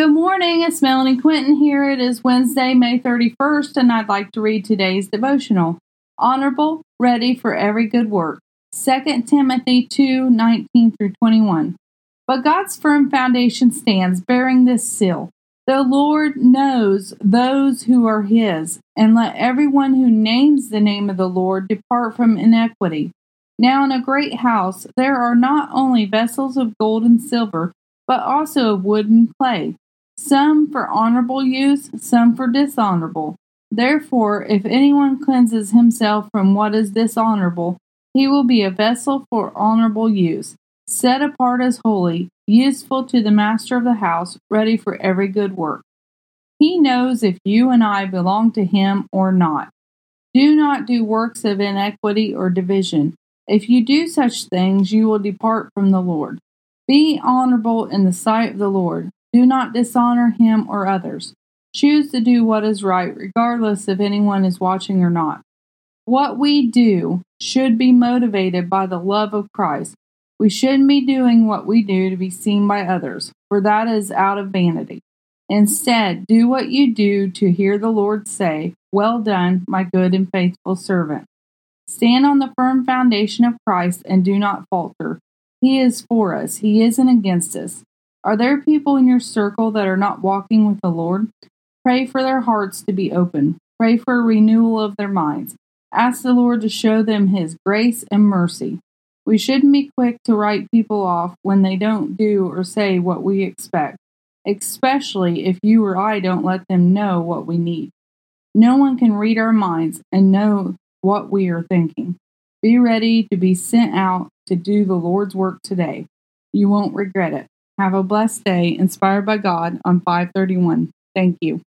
Good morning, it's Melanie Quinton here. It is Wednesday, May 31st, and I'd like to read today's devotional. Honorable, ready for every good work. 2 Timothy 2 19 through 21. But God's firm foundation stands, bearing this seal The Lord knows those who are his, and let everyone who names the name of the Lord depart from iniquity. Now, in a great house, there are not only vessels of gold and silver, but also of wood and clay, some for honorable use, some for dishonorable. Therefore, if anyone cleanses himself from what is dishonorable, he will be a vessel for honorable use, set apart as holy, useful to the master of the house, ready for every good work. He knows if you and I belong to him or not. Do not do works of inequity or division if you do such things, you will depart from the Lord. Be honorable in the sight of the Lord. Do not dishonor him or others. Choose to do what is right, regardless if anyone is watching or not. What we do should be motivated by the love of Christ. We shouldn't be doing what we do to be seen by others, for that is out of vanity. Instead, do what you do to hear the Lord say, Well done, my good and faithful servant. Stand on the firm foundation of Christ and do not falter. He is for us, He isn't against us. Are there people in your circle that are not walking with the Lord? Pray for their hearts to be open. Pray for a renewal of their minds. Ask the Lord to show them His grace and mercy. We shouldn't be quick to write people off when they don't do or say what we expect, especially if you or I don't let them know what we need. No one can read our minds and know what we are thinking. Be ready to be sent out to do the Lord's work today. You won't regret it. Have a blessed day, inspired by God on 531. Thank you.